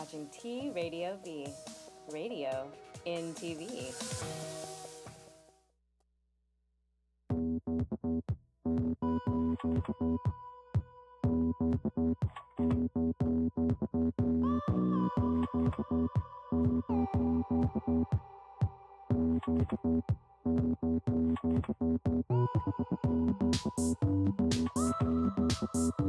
watching T Radio V, radio in TV. Hey,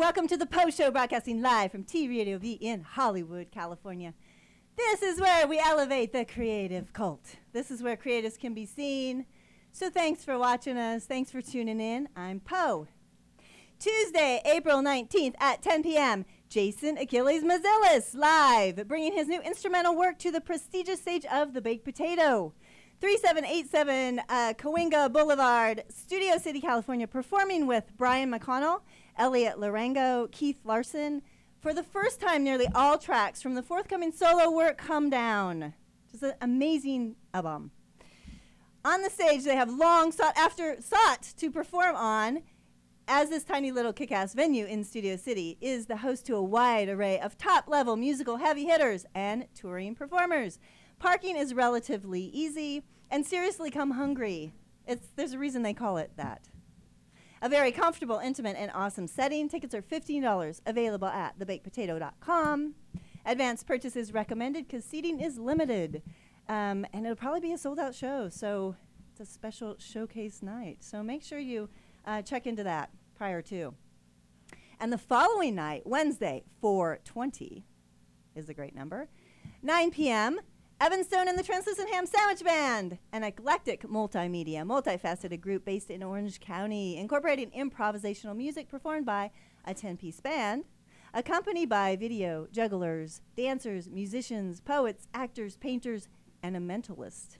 welcome to the PO SHO, broadcasting live from T Radio V in Hollywood, California. This is where we elevate the creative cult. This is where creatives can be seen. So thanks for watching us. Thanks for tuning in. I'm Poe. Tuesday, April 19th at 10 p.m., Jason Achilles Mezilis live, bringing his new instrumental work to the prestigious stage of the Baked Potato. 3787 uh, Cahuenga Boulevard, Studio City, California, performing with Brian McConnell, Elliot Larango, Keith Larson. For the first time, nearly all tracks from the forthcoming solo work come down. Just an amazing album. On the stage, they have long sought after sought to perform on, as this tiny little kick-ass venue in Studio City is the host to a wide array of top-level musical heavy hitters and touring performers. Parking is relatively easy, and seriously come hungry. It's, there's a reason they call it that. A very comfortable, intimate, and awesome setting. Tickets are $15, available at thebakedpotato.com. Advanced purchases recommended because seating is limited. Um, and it'll probably be a sold out show, so it's a special showcase night. So make sure you uh, check into that prior to. And the following night, Wednesday, 420 is a great number, 9 p.m., Evan Stone and the Translucent Ham Sandwich Band, an eclectic multimedia, multifaceted group based in Orange County, incorporating improvisational music performed by a 10 piece band, accompanied by video, jugglers, dancers, musicians, poets, actors, painters, and a mentalist.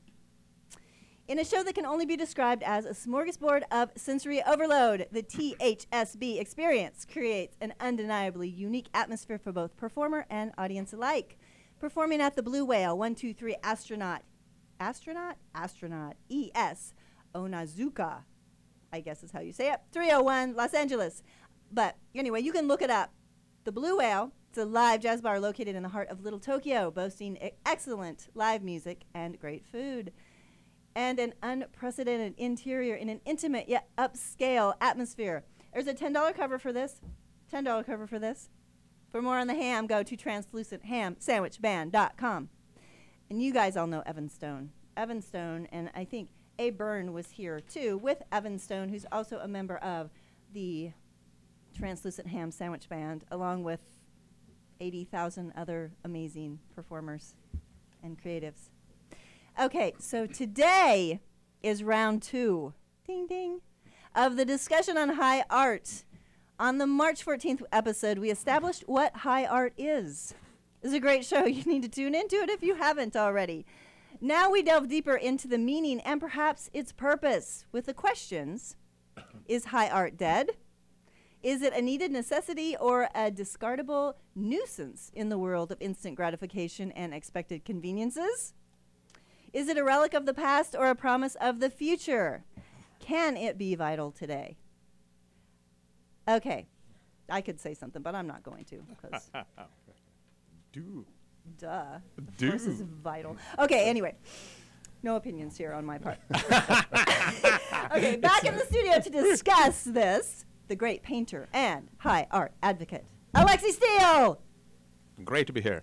In a show that can only be described as a smorgasbord of sensory overload, the THSB experience creates an undeniably unique atmosphere for both performer and audience alike performing at the Blue Whale 123 Astronaut. Astronaut? Astronaut. ES Onizuka, I guess is how you say it. 301 Los Angeles. But anyway, you can look it up. The Blue Whale, it's a live jazz bar located in the heart of Little Tokyo, boasting excellent live music and great food. And an unprecedented interior in an intimate yet upscale atmosphere. There's a $10 cover for this. $10 cover for this. For more on the ham, go to translucenthamsandwichband.com. And you guys all know Evan Stone. Evan Stone, and I think A. Byrne was here too with Evan Stone, who's also a member of the Translucent Ham Sandwich Band, along with 80,000 other amazing performers and creatives. Okay, so today is round two, ding ding, of the discussion on high art. On the March 14th episode, we established what high art is. It's a great show. You need to tune into it if you haven't already. Now we delve deeper into the meaning and perhaps its purpose with the questions Is high art dead? Is it a needed necessity or a discardable nuisance in the world of instant gratification and expected conveniences? Is it a relic of the past or a promise of the future? Can it be vital today? Okay, I could say something, but I'm not going to because Do. duh. Of Do. course is vital. Okay, anyway. No opinions here on my part. okay, back in the studio to discuss this, the great painter and high art advocate, Alexey Steele. Great to be here.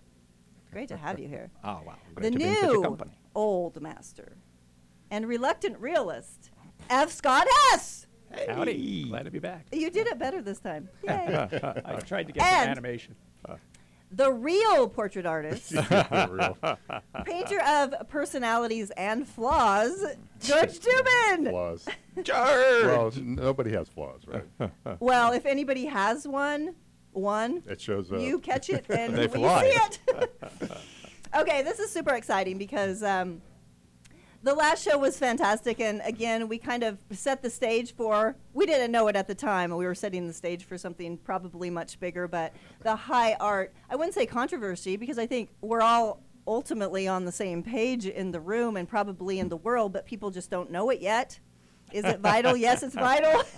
Great to have you here. Oh, wow. the Great to be in such a new company. old master and reluctant realist, F. Scott Hess. Howdy. Glad to be back. You did it better this time. Yay. I tried to get And- some animation. the real portrait artist, real. painter of personalities and flaws, Jorg Dubin. flaws. Jorg! Well, nobody has flaws, right? Well, if anybody has one, one, It shows up. you catch it and They we fly. see it. okay, this is super exciting because um, the last show was fantastic, and again, we kind of set the stage for. We didn't know it at the time, and we were setting the stage for something probably much bigger. But the high art, I wouldn't say controversy, because I think we're all ultimately on the same page in the room and probably in the world, but people just don't know it yet. Is it vital? yes, it's vital.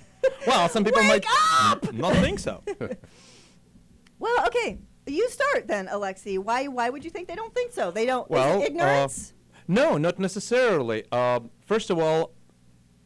Well, some people might up! not think so. Well, okay. You start then, Alexey. Why why would you think they don't think so? They don't Well, uh, ignorance? No, not necessarily. Uh, first of all,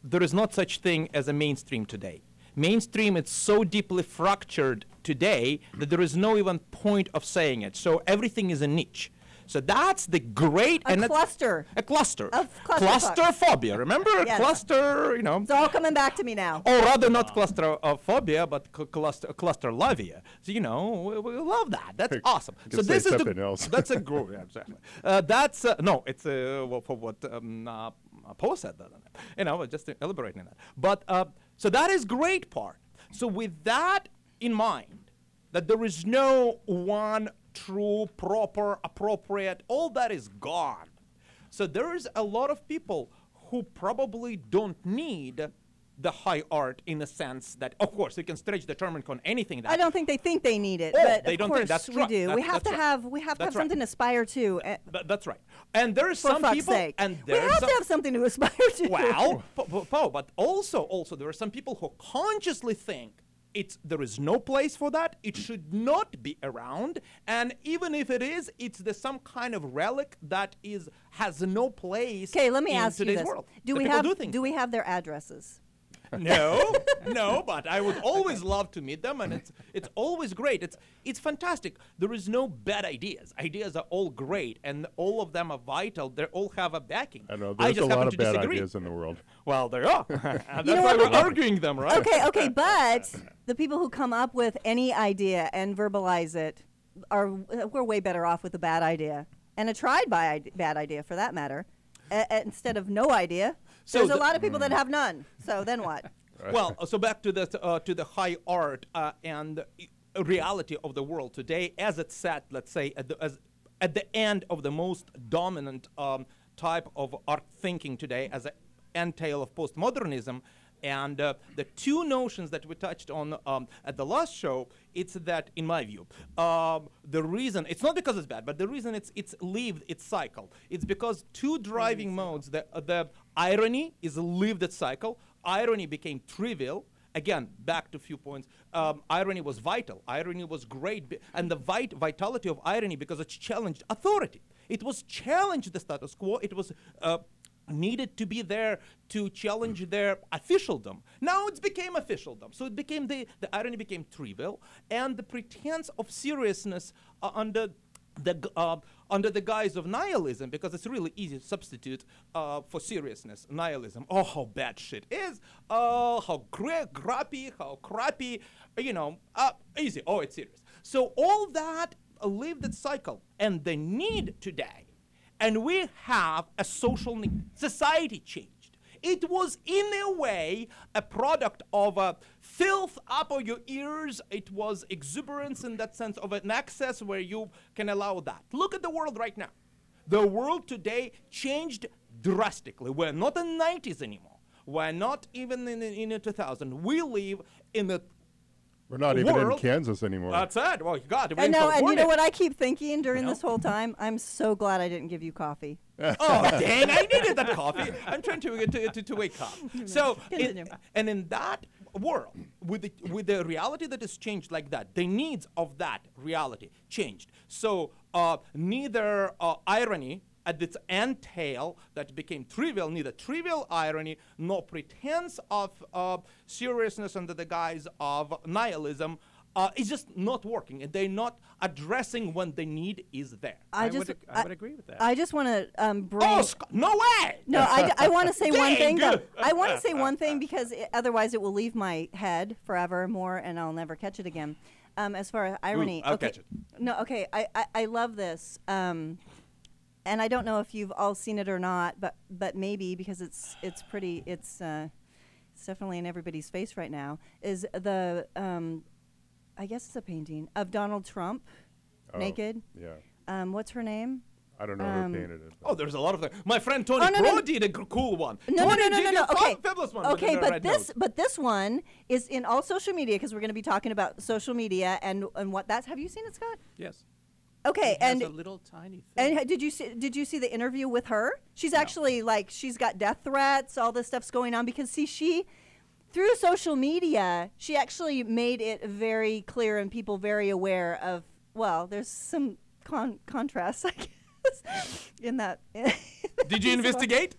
there is not such thing as a mainstream today. Mainstream is so deeply fractured today that there is no even point of saying it. So everything is a niche. So that's the great A and that's- cluster. a cluster Of clusterfuck. clusterphobia. Remember, Yes. cluster. You know, it's all coming back to me now. or rather not claustrophobia, but cl- cluster clusterlovia. So you know, we, we love that. That's awesome. So say this is something the, else. That's a group. Yeah, exactly. Uh, that's uh, no. It's uh, well, for what um, uh, Paul said. That, you know, just elaborating that. But uh, so that is great part. So with that in mind, that there is no one true, proper, appropriate. All that is gone. So there is a lot of people who probably don't need the high art in the sense that, of course, you can stretch the term on anything. That I don't think they think they need it, Oh, but they of don't think course that's we right. do. we have to right. have we have to have That's right. something to aspire to. uh, Th- that's right. And there's for some fuck's people, sake, and we have to have something to aspire to. well, po- po- po- but also, also there are some people who consciously think it's there is no place for that. It should not be around, and even if it is, it's the some kind of relic that is has no place. okay, let me in ask you today's this: world. Do The we have do, think we have their addresses? No, no, but I would always love to meet them, and it's it's always great. It's it's fantastic. There is no bad ideas. Ideas are all great, and all of them are vital. They all have a backing. I know I there's just a happen lot of bad disagree. ideas in the world. Well, there are. and that's know why what? we're arguing them, right? Okay, okay, but the people who come up with any idea and verbalize it are we're way better off with a bad idea and a tried by ide- bad idea for that matter, a- a- instead of no idea. So There's a lot of people that have none. So then what? well, so back to the uh, to the high art uh, and uh, reality of the world today, as it's set, let's say at the as at the end of the most dominant um, type of art thinking today, as an entail of postmodernism. And uh, the two notions that we touched on um, at the last show, it's that, in my view, um, the reason it's not because it's bad, but the reason it's it's lived its cycle. It's because two driving modes. The uh, the irony is a lived its cycle. Irony became trivial. Again, back to a few points. Um, irony was vital. Irony was great, and the vit- vitality of irony because it challenged authority. It was challenged the status quo. It was uh, needed to be there to challenge their officialdom. Now it became officialdom. So it became the, the irony became trivial, and the pretense of seriousness uh, under the uh, under the guise of nihilism, because it's really easy to substitute uh, for seriousness nihilism. Oh, how bad shit is! Oh, how gra- crappy, how crappy, you know, uh, easy. Oh, it's serious. So all that uh, lived its cycle, and the need today and we have a social need. Society changed. It was, in a way, a product of a filth up of your ears. It was exuberance in that sense of an access where you can allow that. Look at the world right now. The world today changed drastically. We're not in the 90s anymore. We're not even in, the 2000. We live in the We're not even in Kansas anymore. that's it. Well, you got it. We're I know, and you know what I keep thinking during know? this whole time? I'm so glad I didn't give you coffee. oh dang! I needed that coffee. I'm trying to to, to, to wake up. So, in, and in that world, with the with the reality that is changed like that, the needs of that reality changed. So, uh, neither uh, irony at its entail that became trivial, neither trivial irony nor pretense of uh, seriousness under the guise of nihilism. Uh, is just not working, and they're not addressing when the need is there. I, I just would ag- I would agree with that. I just want to um, bring. Oh, Sc- no way! No, I, d- I want to say one thing though. I want to say one thing because i otherwise it will leave my head forevermore and I'll never catch it again. um, as far as irony. I'll okay. catch it. No, okay. I, I, I love this. Um, and I don't know if you've all seen it or not, but but maybe because it's it's pretty it's uh, it's definitely in everybody's face right now. Is the um, I guess it's a painting of Donald Trump Oh, naked. Yeah. Um, what's her name? I don't know Um, who painted it. Oh, there's a lot of them. My friend Tony Oh, no, no, Pro no. did a cool one. No, no, Tony no, no, did no, a no. Okay, fabulous one. okay, the but this, nose. but this one is in all social media because we're going to be talking about social media and and what that's. Have you seen it, Scott? Yes. Okay, and a little tiny thing. and did you see did you see the interview with her? She's actually like she's got death threats, all this stuff's going on because see she through social media, she actually made it very clear and people very aware of well, there's some con- contrast I guess in that. Did you investigate?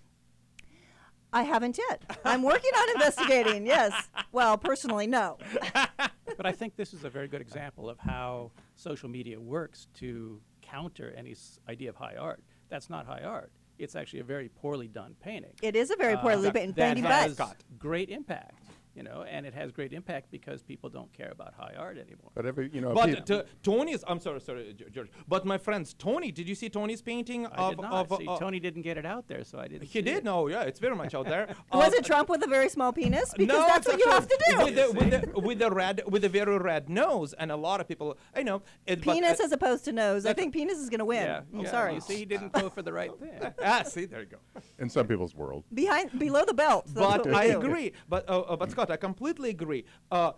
I haven't yet. I'm working on investigating. Yes. Well, personally, no. but I think this is a very good example of how social media works to counter any s- idea of high art. That's not high art. It's actually a very poorly done painting. It is a very poorly Uh, painted that painting, has but great impact, you know, and it has great impact because people don't care about high art anymore. But every, you know, But peop- t- Tony's, I'm sorry, sorry, Jorg. But my friends, Tony, did you see Tony's painting I of did not. of See, uh, Tony didn't get it out there, so I didn't. He see did. It. No, yeah, it's very much out there. was Uh, it Trump with a very small penis? Because no, that's it's what you have to do. with the, with the with the red with a very red nose, and a lot of people, I know, it, but, penis uh, as opposed to nose. I think penis is going to win. Yeah, I'm yeah, sorry. You see, he didn't go for the right thing. ah, see, there you go. in some people's world. Behind, below the belt. but I agree. But uh, uh, but Scott, I completely agree. Uh,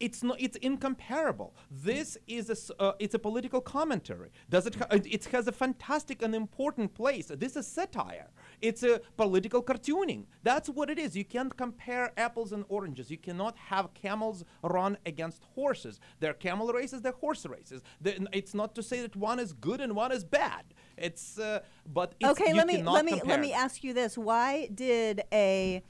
it's not. It's incomparable. This is a. Uh, it's a political commentary. Does it? Ha- it it has a fantastic and important place. This is satire. It's a political cartooning. That's what it is. You can't compare apples and oranges. You cannot have camels run against horses. They're camel races. They're horse races. The- it's not to say that one is good and one is bad. It's. Uh, but it's, Okay, let me let me compare let me ask you this: Why did a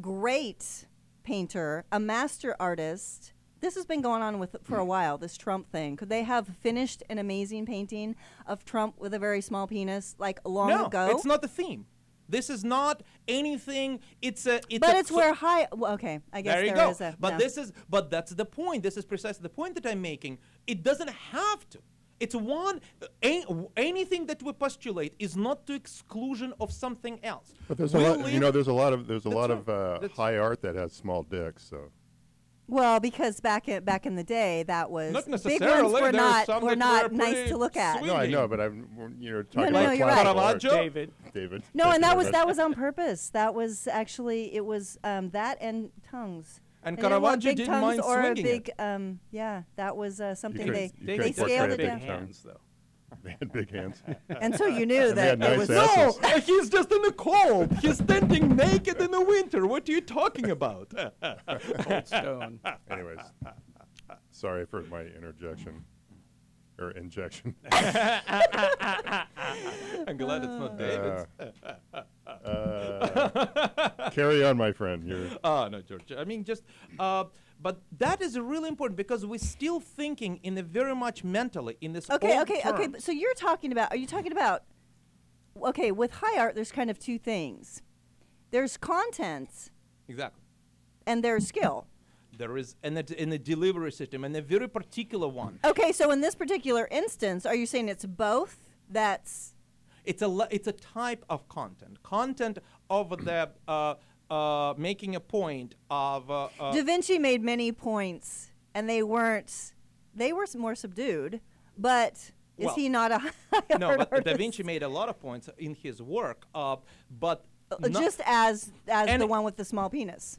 great painter, a master artist? This has been going on with for a while. This Trump thing. Could they have finished an amazing painting of Trump with a very small penis like long no, ago? it's not the theme. This is not anything. It's a. It's but a it's so- where high. Well, okay, I guess there you there go. is a. but no. this is. But that's the point. This is precisely the point that I'm making. It doesn't have to. It's one. a- anything that we postulate is not to exclusion of something else. But there's We a lot, you know, there's a lot of there's a lot right. of uh, high art that has small dicks. So Well, because back in back in the day, that was Not big ones were not were not were nice to look at. sweet. no, I know, but I'm you know talking no, about no, you're classical right. art. David, David. No, and that was that was on purpose. That was actually it was um, that and tongues. And They didn't want Caravaggio big didn't tongues mind or a big it. um yeah, that was uh, something couldn't- they they scaled it big down. hands, though. They had big hands. And so you knew that had it was nice No, asses. uh, he's just in the cold. He's standing naked in the winter. What are you talking about? Cold stone. Anyways, sorry for my interjection or injection. I'm glad it's not David's. Uh, carry on, my friend. You're Oh no, Jorg. I mean, just. Uh, but that is really important because we're still thinking in a very much mentally in this. Okay, old okay, okay. term. but So you're talking about are you talking about Okay, with high art there's kind of two things. There's content Exactly. and there's skill. There is in the, in the delivery system and a very particular one. Okay, so in this particular instance, are you saying it's both? That's It's a it's a type of content. Content of the uh, uh, making a point of. Uh, uh, Da Vinci made many points, and they weren't. They were more subdued, but is Well, he not a no, but Da? Vinci made a lot of points in his work. But Uh, not- just as as And the one with the small penis.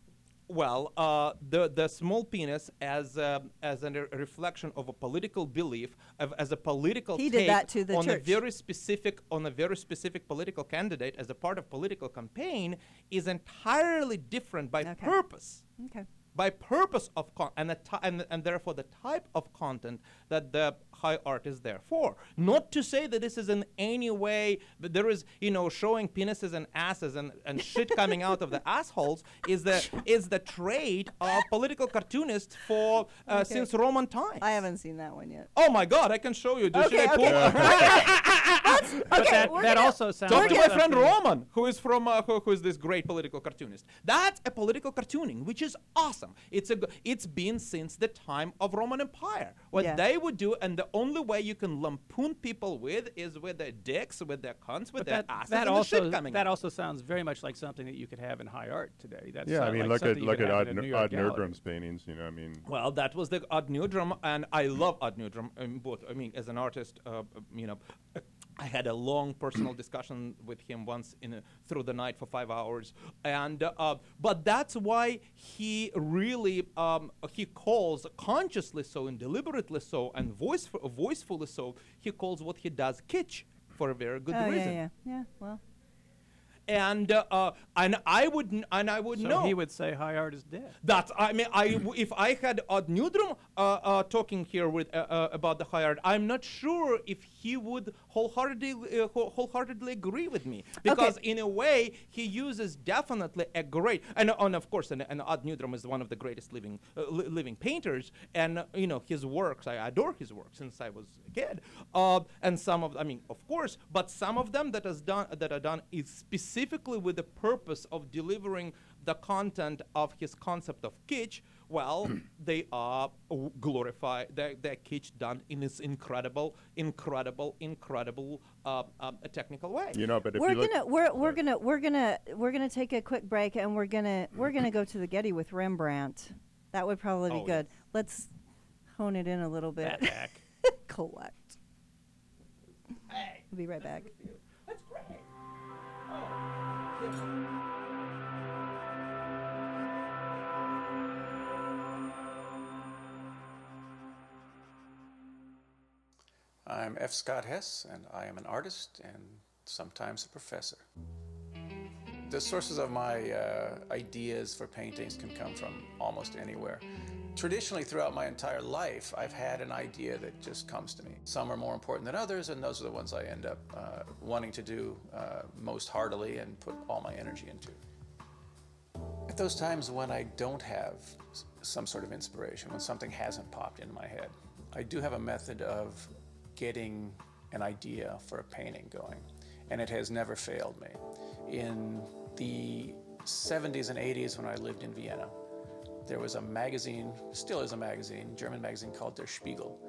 Well, uh, the the small penis as a, as a reflection of a political belief, of, as a political He did that to the on church. a very specific on a very specific political candidate as a part of political campaign is entirely different by Okay. purpose. Okay. By purpose of con- and, the and and therefore the type of content that the high art is there for. Not to say that this is in any way, but there is you know showing penises and asses and, and shit coming out of the assholes is the is the trait of political cartoonists for uh, Okay. since Roman times. I haven't seen that one yet. Oh my God! I can show you. Do- should Okay, I pull- okay. But that, we're that gonna- also sounds Talk like to my friend Roman, who is from uh, who, who is this great political cartoonist. That's a political cartooning, which is awesome. It's a g- it's been since the time of Roman Empire. What Yeah. they would do, and the only way you can lampoon people with is with their dicks, with their cunts, with But their that, asses, that and the shit also coming. that out. also sounds very much like something that you could have in high art today. That's Yeah, uh, I mean, like look at look at Odd, in a New N- York Odd. Nerdrum's paintings. You know, I mean, Well, that was the Odd Nerdrum, and I love Odd Nerdrum. Um, both, I mean, as an artist, uh, uh, you know, I had a long personal discussion with him once in a, through the night for five hours, and uh, but that's why he really um, he calls consciously so and deliberately so and voice voicefully so he calls what he does kitsch for a very good oh, reason. yeah, yeah. Well, And uh, uh, and I would n- and I would So know he would say high art is dead. That's I mean, I w- if I had Odd Nerdrum uh, uh, talking here with uh, uh, about the high art, I'm not sure if he would wholeheartedly uh, wholeheartedly agree with me. Because in a way he uses definitely a great and, and of course and, and Odd Nerdrum is one of the greatest living uh, li- living painters. And you know his works I adore his work since I was a kid. Uh, and some of I mean of course but some of them that is done that are done is specifically with the purpose of delivering the content of his concept of kitsch, well, they are w- glorify they're, they're kitsch done in this incredible, incredible, incredible uh, um, technical way. you know, but if we're you gonna we're we're gonna we're gonna we're gonna take a quick break and we're gonna we're gonna go to the Getty with Rembrandt. That would probably be Oh, good. Let's hone it in a little bit. That hack. Collect. We'll be right back. I'm F. Scott Hess, and I am an artist and sometimes a professor. The sources of my uh, ideas for paintings can come from almost anywhere. Traditionally, throughout my entire life, I've had an idea that just comes to me. Some are more important than others, and those are the ones I end up uh, wanting to do uh, most heartily and put all my energy into. At those times when I don't have some sort of inspiration, when something hasn't popped into my head, I do have a method of getting an idea for a painting going, and it has never failed me. In the 70s and 80s, when I lived in Vienna, there was a magazine, still is a magazine, German magazine called Der Spiegel.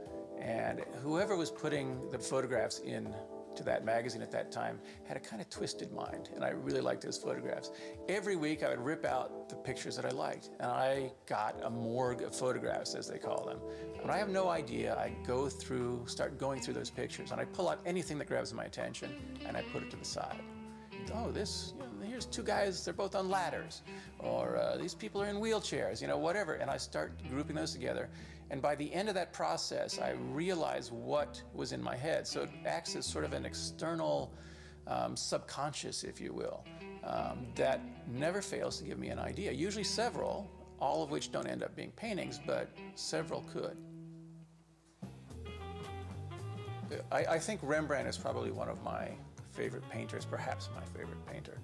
And whoever was putting the photographs in to that magazine at that time had a kind of twisted mind, and I really liked those photographs. Every week I would rip out the pictures that I liked, and I got a morgue of photographs, as they call them. When I have no idea, I go through, start going through those pictures, and I pull out anything that grabs my attention, and I put it to the side oh, this, you know, here's two guys, they're both on ladders. Or uh, these people are in wheelchairs, you know, whatever. And I start grouping those together. And by the end of that process, I realize what was in my head. So it acts as sort of an external um, subconscious, if you will, um, that never fails to give me an idea. Usually several, all of which don't end up being paintings, but several could. I, I think Rembrandt is probably one of my favorite painters, perhaps my favorite painter.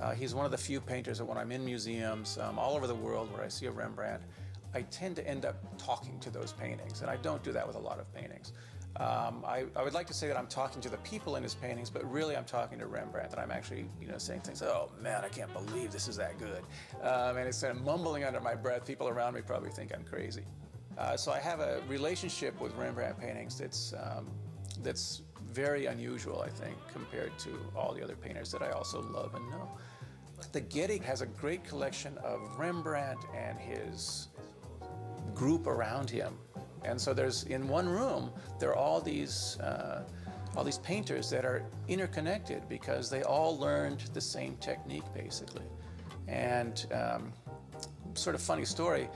Uh, he's one of the few painters that when I'm in museums um, all over the world where I see a Rembrandt, I tend to end up talking to those paintings, and I don't do that with a lot of paintings. Um, I, I would like to say that I'm talking to the people in his paintings, but really I'm talking to Rembrandt, and I'm actually, you know, saying things, oh man, I can't believe this is that good. Um, and kind of mumbling under my breath. People around me probably think I'm crazy. Uh, so I have a relationship with Rembrandt paintings that's, um, that's very unusual, I think, compared to all the other painters that I also love and know. The Getty has a great collection of Rembrandt and his group around him. And so there's in one room there are all these uh, all these painters that are interconnected because they all learned the same technique basically. And um, sort of funny story.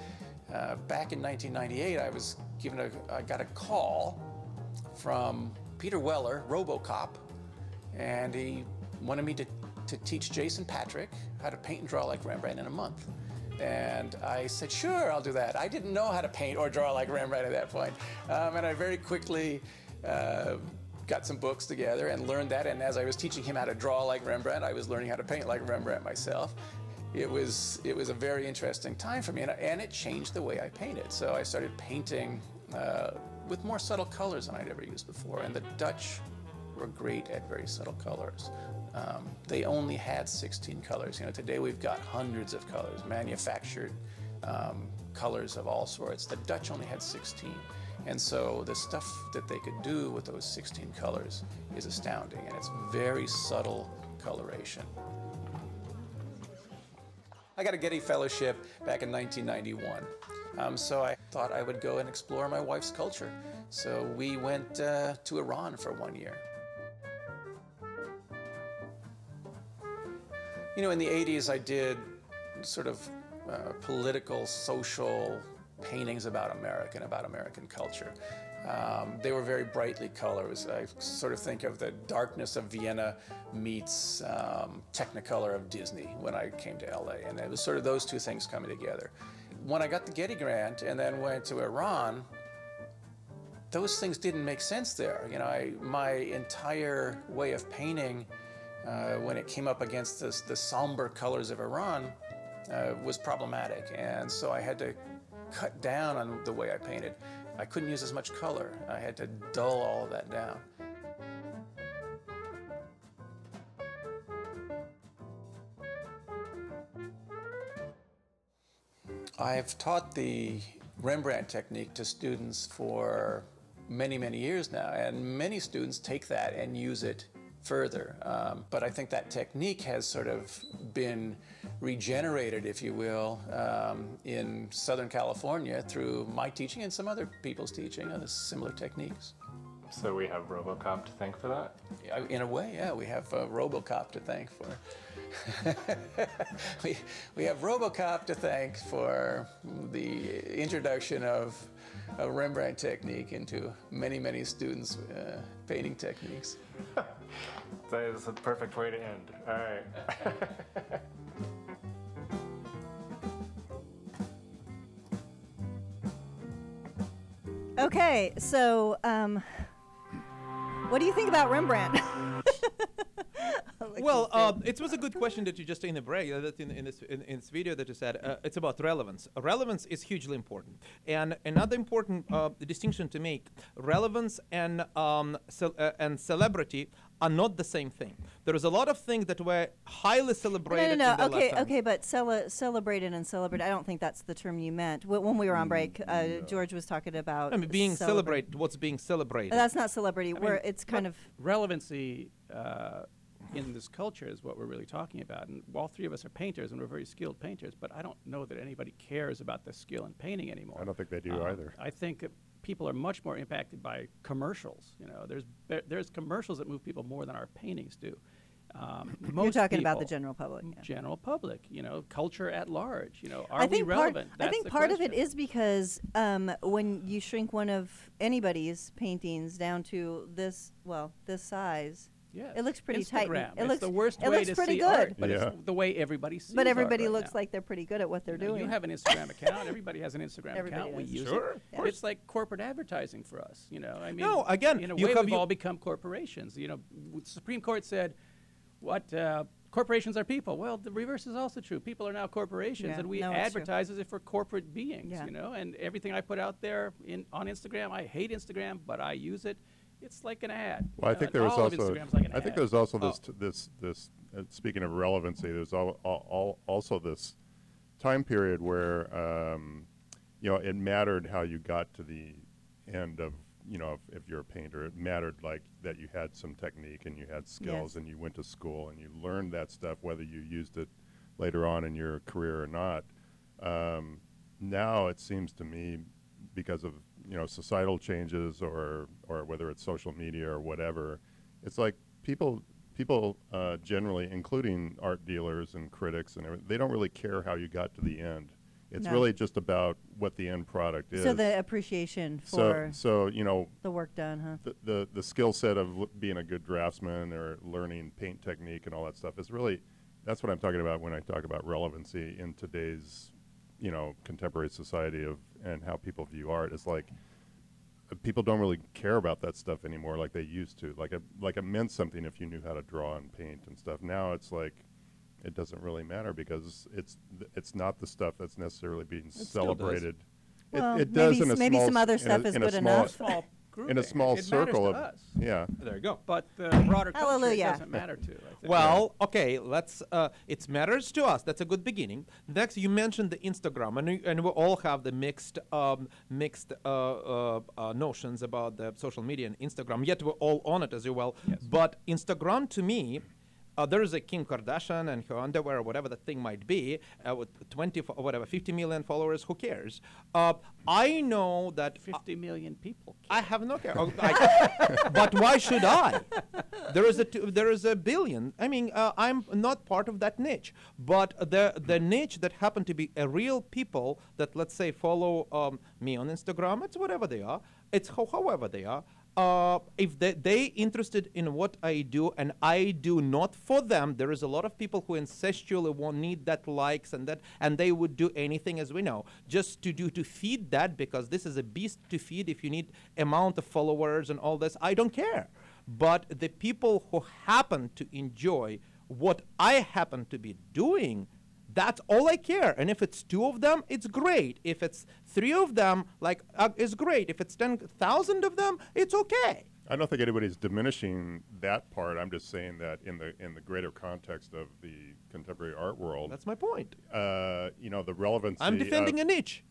Uh, back in 1998, I was given a I got a call from Peter Weller, RoboCop, and he wanted me to, to teach Jason Patric how to paint and draw like Rembrandt in a month. And I said, sure, I'll do that. I didn't know how to paint or draw like Rembrandt at that point. Um, and I very quickly uh, got some books together and learned that. And as I was teaching him how to draw like Rembrandt, I was learning how to paint like Rembrandt myself. It was, it was a very interesting time for me, and, and it changed the way I painted. So I started painting uh, with more subtle colors than I'd ever used before. And the Dutch were great at very subtle colors. Um, they only had 16 colors. You know, today we've got hundreds of colors, manufactured um, colors of all sorts. The Dutch only had 16. And so the stuff that they could do with those 16 colors is astounding, and it's very subtle coloration. I got a Getty Fellowship back in 1991. Um, so I thought I would go and explore my wife's culture. So we went uh, to Iran for one year. You know, in the 80s, I did sort of uh, political, social paintings about America and about American culture. Um, they were very brightly colored. I sort of think of the darkness of Vienna meets um, Technicolor of Disney when I came to LA. And it was sort of those two things coming together. When I got the Getty Grant and then went to Iran, those things didn't make sense there. You know, I, my entire way of painting, uh, when it came up against this, the somber colors of Iran, uh, was problematic. And so I had to cut down on the way I painted. I couldn't use as much color. I had to dull all of that down. I've taught the Rembrandt technique to students for many, many years now, and many students take that and use it further. Um, but I think that technique has sort of been regenerated, if you will, um, in Southern California through my teaching and some other people's teaching of similar techniques. So we have RoboCop to thank for that? In a way, yeah, we have uh, RoboCop to thank for. we, we have RoboCop to thank for the introduction of a Rembrandt technique into many, many students' uh, painting techniques. That is a perfect way to end. All right. Okay, so um, what do you think about Rembrandt? Well, uh, it was a good question that you just in the break, uh, that in, in, this, in, in this video that you said. Uh, it's about relevance. Relevance is hugely important. And another important uh, distinction to make: relevance and um, ce- uh, and celebrity are not the same thing. There is a lot of things that were highly no, celebrated. no, in no. the Okay, lifetime. okay, but cele- celebrated and celebrate. I don't think that's the term you meant. When we were on break, uh, Jorg was talking about. I mean, being celebrate- celebrated. What's being celebrated? That's not celebrity. I where mean, it's kind of relevancy uh, in this culture is what we're really talking about. And all three of us are painters, and we're very skilled painters. But I don't know that anybody cares about the skill in painting anymore. I don't think they do Um, either. I think that people are much more impacted by commercials. You know, there's there's commercials that move people more than our paintings do. Um, you're most talking about the general public. yeah. general public. You know, culture at large. You know, are I think we part, relevant? I think part of it is because um, when you shrink one of anybody's paintings down to this, well, this size, Yes. it looks pretty tight. Instagram. It it's looks the worst it way looks to pretty see good. art, but Yeah. it's the way everybody sees it. But everybody right looks now. like they're pretty good at what they're You know, doing. You have an Instagram account. Everybody has an Instagram Everybody account. We use Sure, it. of course. It's like corporate advertising for us. You know, I mean, No, again, in a you way, we've you- all become corporations. You know, the Supreme Court said, "What uh, corporations are people?" Well, the reverse is also true. People are now corporations, Yeah, and we no, advertise as if we're corporate beings. Yeah. You know, and everything I put out there in on Instagram, I hate Instagram, but I use it. It's like an ad. Well, I think there was also. Like I think ad. there's also Oh. this t- this this. Uh, speaking of relevancy, there's all, all, all also this time period where um, you know it mattered how you got to the end of you know if, if you're a painter. It mattered like that you had some technique and you had skills Yes. and you went to school and you learned that stuff whether you used it later on in your career or not. Um, now it seems to me because of you know societal changes or or whether it's social media or whatever, it's like people people uh, generally, including art dealers and critics and everything, they don't really care how you got to the end. It's No. really just about what the end product is. so the appreciation so, for so you know the work done, huh? the the, the skill set of l- being a good draftsman or learning paint technique and all that stuff is really that's what I'm talking about when I talk about relevancy in today's you know contemporary society of and how people view art. is like uh, people don't really care about that stuff anymore like they used to. Like it like it meant something if you knew how to draw and paint and stuff. Now it's like it doesn't really matter because it's th- it's not the stuff that's necessarily being still does. celebrated. Well, it, it does maybe in a s- maybe small some s- other in a- stuff is in a good small- enough. small grouping. in a small it circle of us. yeah. There you go. But the broader culture Hallelujah. doesn't matter to. I think. Well, okay, let's. Uh, it matters to us. That's a good beginning. Next, you mentioned the Instagram, and, we- and we all have the mixed, um, mixed uh, uh, uh, notions about the social media and Instagram. Yet we're all on it as well. Yes. But Instagram, to me. Uh, there is a Kim Kardashian and her underwear, or whatever that thing might be, uh, with 20 fo- or whatever 50 million followers. Who cares? Uh, I know that 50 million people. I have no care. Oh, I- but why should I? There is a t- there is a billion. I mean, uh, I'm not part of that niche. But the the niche that happen to be a real people that let's say follow um, me on Instagram. It's whatever they are. It's ho- however they are. Uh, if they they interested in what I do and I do not for them, there is a lot of people who incestually won't need that likes and that, and they would do anything as we know just to do to feed that because this is a beast to feed. If you need amount of followers and all this, I don't care. But the people who happen to enjoy what I happen to be doing, that's all I care. And if it's two of them, it's great. If it's three of them, like, uh, it's great. If it's 10,000 of them, it's okay. I don't think anybody's diminishing that part. I'm just saying that in the in the greater context of the contemporary art world, That's my point. uh, you know, the relevancy. I'm defending a niche.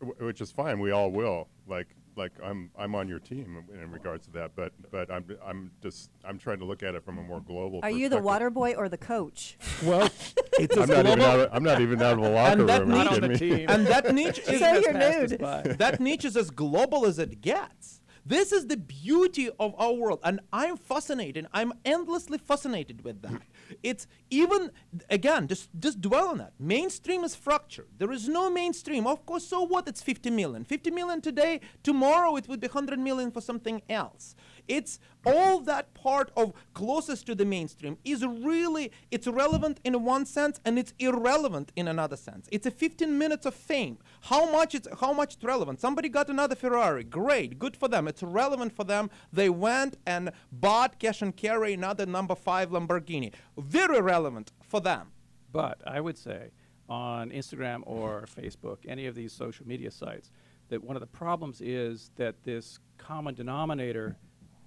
wh- which is fine. We all will. Like like I'm I'm on your team in, in regards to that. But but I'm I'm just I'm trying to look at it from a more global. Are you the water boy or the coach? Well, it's I'm not even out. Of, I'm not even out of the locker that room. Are you Not on the team. and that niche is So Just you're nude. that niche is as global as it gets. This is the beauty of our world, and I'm fascinated. I'm endlessly fascinated with that. It's even again, just just dwell on that. Mainstream is fractured. There is no mainstream. Of course, so what? It's 50 million. 50 million today. Tomorrow it would be 100 million for something else. It's all that part of closest to the mainstream is really it's relevant in one sense and it's irrelevant in another sense. It's a 15 minutes of fame. How much it's how much it's relevant? Somebody got another Ferrari. Great, good for them. It's relevant for them. They went and bought cash and carry another number five Lamborghini. Very relevant for them. But I would say on Instagram or Facebook, any of these social media sites, that one of the problems is that this common denominator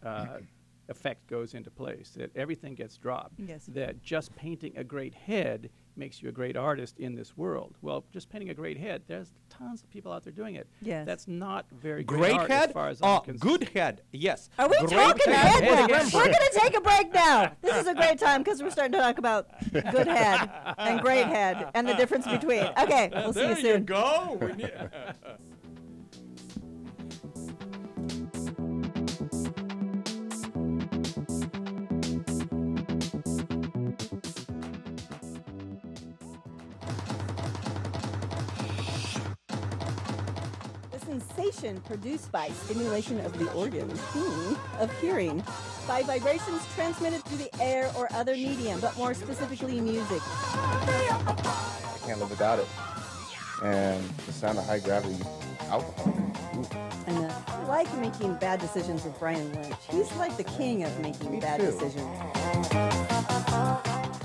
uh, effect goes into place, that everything gets dropped. Yes. That just painting a great head makes you a great artist in this world. Well, just painting a great head, there's tons of people out there doing it. Yes. That's not very great, Great art head. as far as I'm concerned. good head. Yes. Are we Great talking head. head now? We're going to take a break now. This is a great time because we're starting to talk about good head and great head and the difference between. Okay, we'll see you There soon. you go. sensation produced by stimulation of the organs hmm, of hearing by vibrations transmitted through the air or other medium, but more specifically music. I can't live without it. And the sound of high gravity alcohol. And uh, I like making bad decisions with Brian Lynch. He's like the king of making Me bad too. decisions.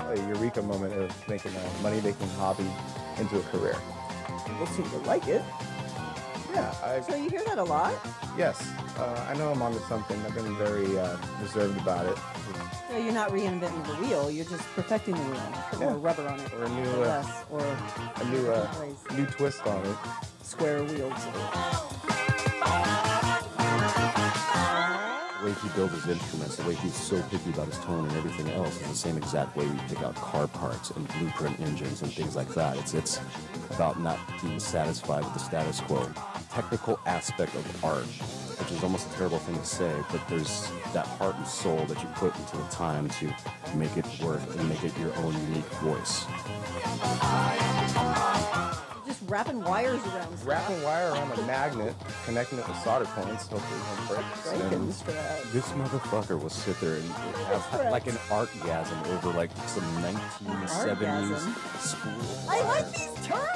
a eureka moment of making a money making hobby into a career. People seem to like it. Yeah, I, So you hear that a lot? yes, uh, I know I'm onto something. I've been very uh, reserved about it. So you're not reinventing the wheel, you're just perfecting the wheel. Put more rubber on it. Or a new, or uh, less, or A new, uh, new twist on it. square wheels. The way he builds his instruments, the way he's so picky about his tone and everything else is the same exact way we pick out car parts and blueprint engines and things like that. It's it's about not being satisfied with the status quo. Technical aspect of art, which is almost a terrible thing to say, but there's that heart and soul that you put into the time to make it work and make it your own unique voice. Just wrapping wires around stuff. Wrapping wire around a magnet, connecting it with solder points, hopefully it won't break. Breaking. This motherfucker will sit there and have ha- like an artgasm over like some 1970s school. spool. I like these terms!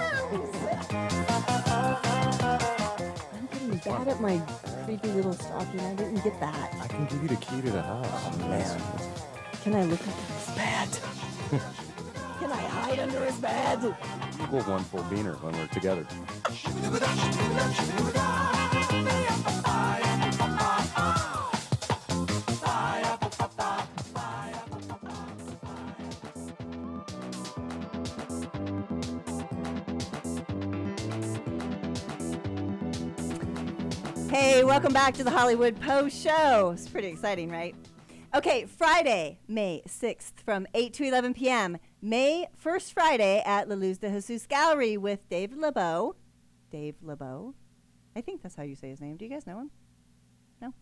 I'm bad at my creepy little stocking. I didn't get that. I can give you the key to the house. Oh, man. Can I look at his bed? Can I hide under his bed? Equal one full beaner when we're together. Hey, welcome back to the Hollywood PO SHO. It's pretty exciting, right? Okay, Friday, May 6th from 8 to 11 p.m. May 1st Friday at La Luz de Jesus Gallery with Dave LeBeau. Dave LeBeau. I think that's how you say his name. Do you guys know him? No?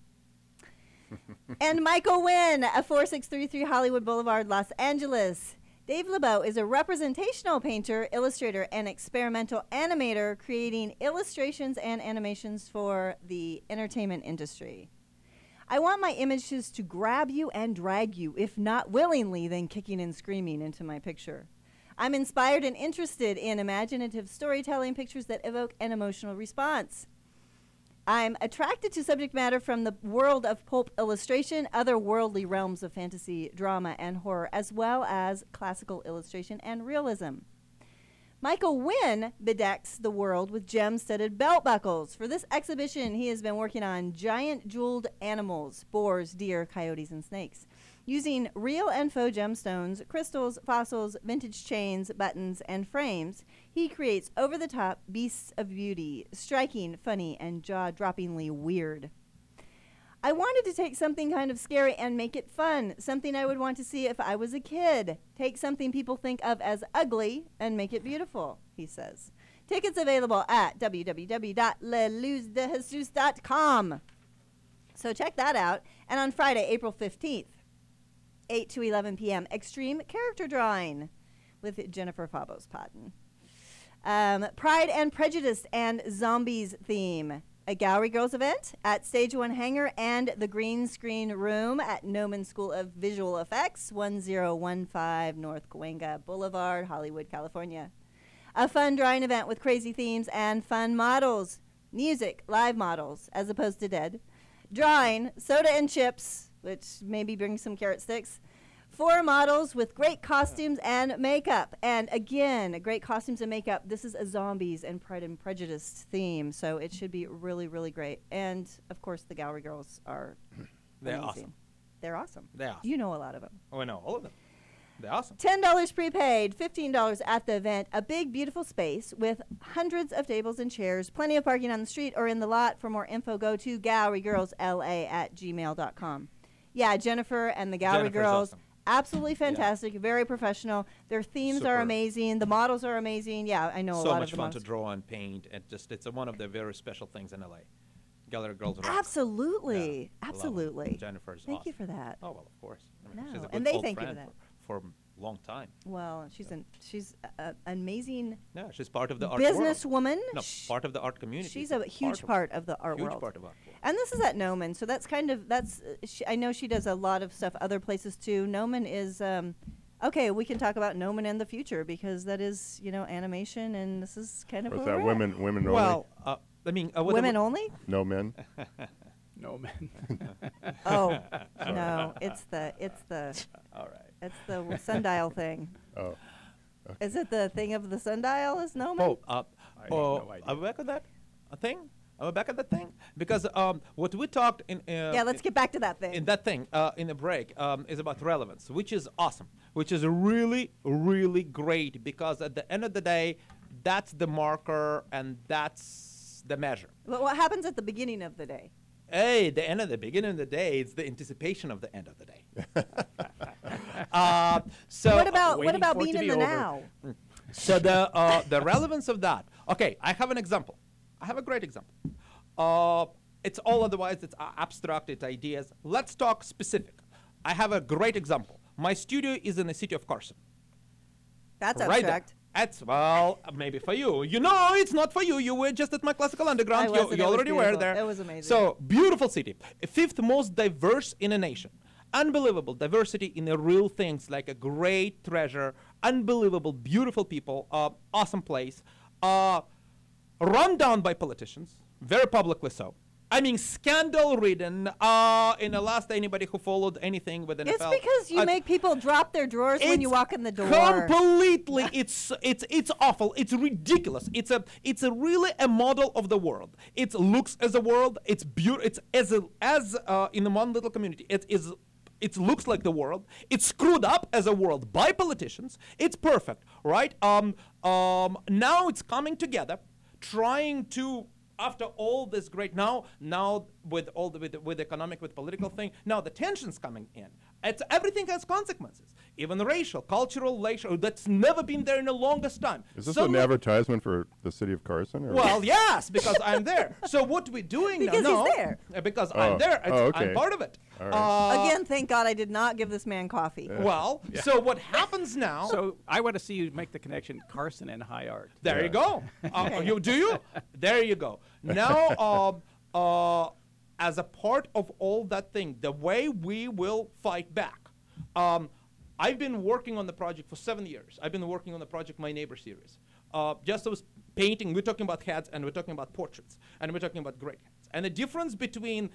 and Michael Wynn at 4633 Hollywood Boulevard, Los Angeles. Dave LeBeau is a representational painter, illustrator, and experimental animator creating illustrations and animations for the entertainment industry. I want my images to grab you and drag you, if not willingly, then kicking and screaming into my picture. I'm inspired and interested in imaginative storytelling pictures that evoke an emotional response. I'm attracted to subject matter from the world of pulp illustration, other worldly realms of fantasy, drama, and horror, as well as classical illustration and realism. Michael Wynn bedecks the world with gem studded belt buckles. For this exhibition, he has been working on giant jeweled animals boars, deer, coyotes, and snakes. Using real and faux gemstones, crystals, fossils, vintage chains, buttons, and frames, he creates over the top beasts of beauty, striking, funny, and jaw droppingly weird. I wanted to take something kind of scary and make it fun, something I would want to see if I was a kid. Take something people think of as ugly and make it beautiful, he says. Tickets available at www.laluzdejesus.com. So check that out. And on Friday, April 15th, 8 to 11 p.m., Extreme Character Drawing with Jennifer Fabos Patton. Um, Pride and Prejudice and Zombies theme. A Gallery Girls event at Stage One Hangar and the Green Screen Room at Gnomon School of Visual Effects, 1015 North Cahuenga Boulevard, Hollywood, California. A fun drawing event with crazy themes and fun models. Music, live models, as opposed to dead. Drawing, soda and chips, which maybe bring some carrot sticks. Four models with great costumes and makeup. And again, great costumes and makeup. This is a zombies and Pride and Prejudice theme, so it should be really, really great. And of course, the Gallery Girls are They're amazing. awesome. They're awesome. They're awesome. You know a lot of them. Oh, I know all of them. They're awesome. $10 prepaid, $15 at the event. A big, beautiful space with hundreds of tables and chairs, plenty of parking on the street or in the lot. For more info, go to gallerygirlsla at gmail.com. Yeah, Jennifer and the Gallery Jennifer's Girls. awesome. Absolutely fantastic, very professional. Their themes are amazing. The models are amazing. Yeah, I know a so lot much of the fun models. to draw and paint, and just it's a, one of the very special things in LA. Gallery Girls. rock. Absolutely, Yeah, I love 'em. absolutely. Jennifer's Thank you for that. Oh well, of course. I mean, a No, and they thank you for that. for, for a long time. Well, she's an she's a, an amazing Yeah, she's part of the art world. businesswoman. No, Sh- part of the art community. She's a huge part of the art huge world. part of art world. And this is at Gnomon, so that's kind of that's. Uh, sh I know she does a lot of stuff other places too. Gnomon is um, okay. We can talk about Gnomon in the future because that is you know animation, and this is kind of What's where that? we're at. Women, women only. Well, uh, I mean, uh, women the, only. no men. No, men. Oh no, it's the it's the All right. It's the sundial thing. Oh, Is it the thing of the sundial? Is Gnomon? Oh, uh, I have oh, no idea. are we back on that a thing? Are we back on that thing? Because um, what we talked in uh, yeah, let's get back to that thing. in that thing uh, in the break um, is about relevance, which is awesome, which is really, really great because at the end of the day, that's the marker and that's the measure. But what happens at the beginning of the day? Hey, the end of the beginning of the day, it's the anticipation of the end of the day. uh, so what about what about being in be the over. now? So the uh, the relevance of that. Okay, I have an example. I have a great example. Uh, it's all otherwise. It's uh, abstract. It's ideas. Let's talk specific. I have a great example. My studio is in the city of Carson. That's right there. abstract. That's well, maybe for you. You know, it's not for you. You were just at my classical underground. You you already were there. It was amazing. So beautiful city, fifth most diverse in a nation. Unbelievable diversity in the real things, like a great treasure. Unbelievable, beautiful people. Uh, awesome place. Uh, run down by politicians, very publicly so. I mean, scandal-ridden. Uh, in the last, anybody who followed anything with NFL, It's because you uh, make people drop their drawers when you walk in the door. Completely, it's it's it's awful. It's ridiculous. It's a it's a really a model of the world. It looks as a world. It's beautiful. It's as a, as uh, in the one little community. It is. It looks like the world. It's screwed up as a world by politicians. It's perfect, right? Um, um, now it's coming together, trying to after all this great now now with all the with, with economic with political thing now the tensions coming in. It's everything has consequences even racial cultural racial that's never been there in the longest time Is this Suddenly- an advertisement for the city of Carson? Or? well yes because i'm there so what we're doing Because now he's no, there. uh, because Oh, i'm there oh, okay. i'm part of it All right. Uh, Again, thank God I did not give this man coffee. well so what happens now So I want to see you make the connection Carson and high art. There you go. Uh, you do you? There you go. Now, um, uh, as a part of all that thing, the way we will fight back. Um, I've been working on the project for seven years. I've been working on the project My Neighbor series. Uh, just as painting, we're talking about heads and we're talking about portraits and we're talking about great heads. And the difference between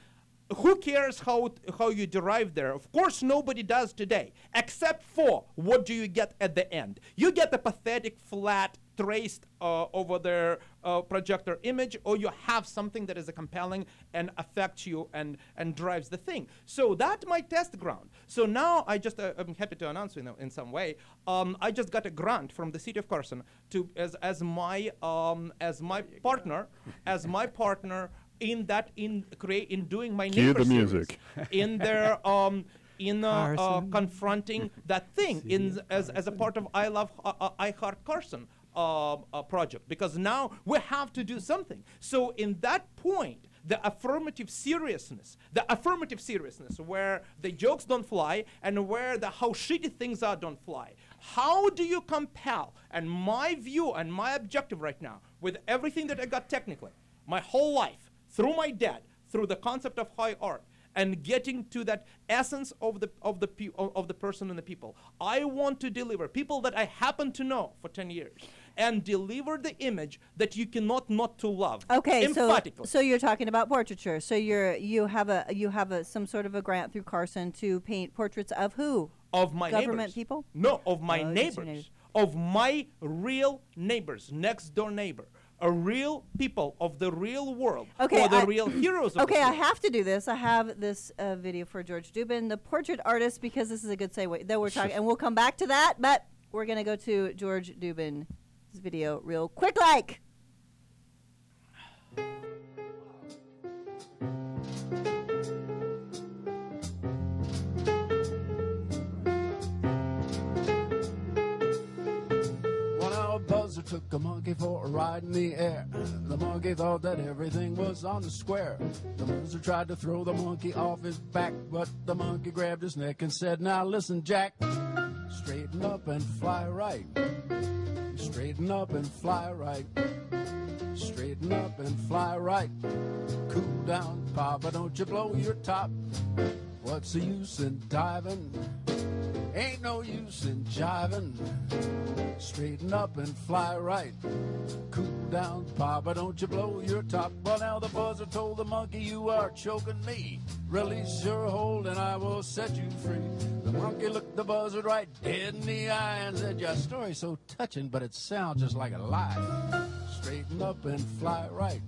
who cares how how you derive there? Of course, nobody does today, except for what do you get at the end? You get a pathetic, flat, traced uh, over their uh, projector image, or you have something that is compelling and affects you and and drives the thing. So that's my test ground. So now I just uh, I'm happy to announce you know in some way. Um, I just got a grant from the city of Carson to as as my um, as my partner as my partner in that in create in doing my Cue neighbor the series, music. in their um in uh, uh, confronting that thing in as as a part of I love uh, uh, I heart Carson uh, uh, project because now we have to do something. So in that point. The affirmative seriousness, the affirmative seriousness, where the jokes don't fly and where the how shitty things are don't fly. How do you compel? And my view and my objective right now, with everything that I got technically, my whole life, through my dad, through the concept of high art, and getting to that essence of the of the pe- of the person and the people. I want to deliver people that I happen to know for 10 years and deliver the image that you cannot not to love. Okay, so so you're talking about portraiture. So you're you have a you have a some sort of a grant through Carson to paint portraits of who? of my government neighbors. people? No, of my Oh, neighbors. neighbors. Of my real neighbors, next door neighbor. A real people of the real world. Okay, Or the I- real heroes of Okay, I have to do this. I have this uh, video for Jorg Dubin, the portrait artist, because this is a good segue. Though we're talking, and we'll come back to that, but we're gonna go to Jorg Dubin's video real quick, like. Took a monkey for a ride in the air. The monkey thought that everything was on the square. The buzzer tried to throw the monkey off his back, but the monkey grabbed his neck and said, Now listen, Jack, straighten up and fly right. Straighten up and fly right. Straighten up and fly right. Cool down, Papa, don't you blow your top. What's the use in diving? Ain't no use in jiving. Straighten up and fly right. Cool down, Papa, don't you blow your top. Well, now the buzzer told the monkey, You are choking me. Release your hold and I will set you free. The monkey looked the buzzard right dead in the eye and said, Your story's so touching, but it sounds just like a lie. Straighten up and fly right.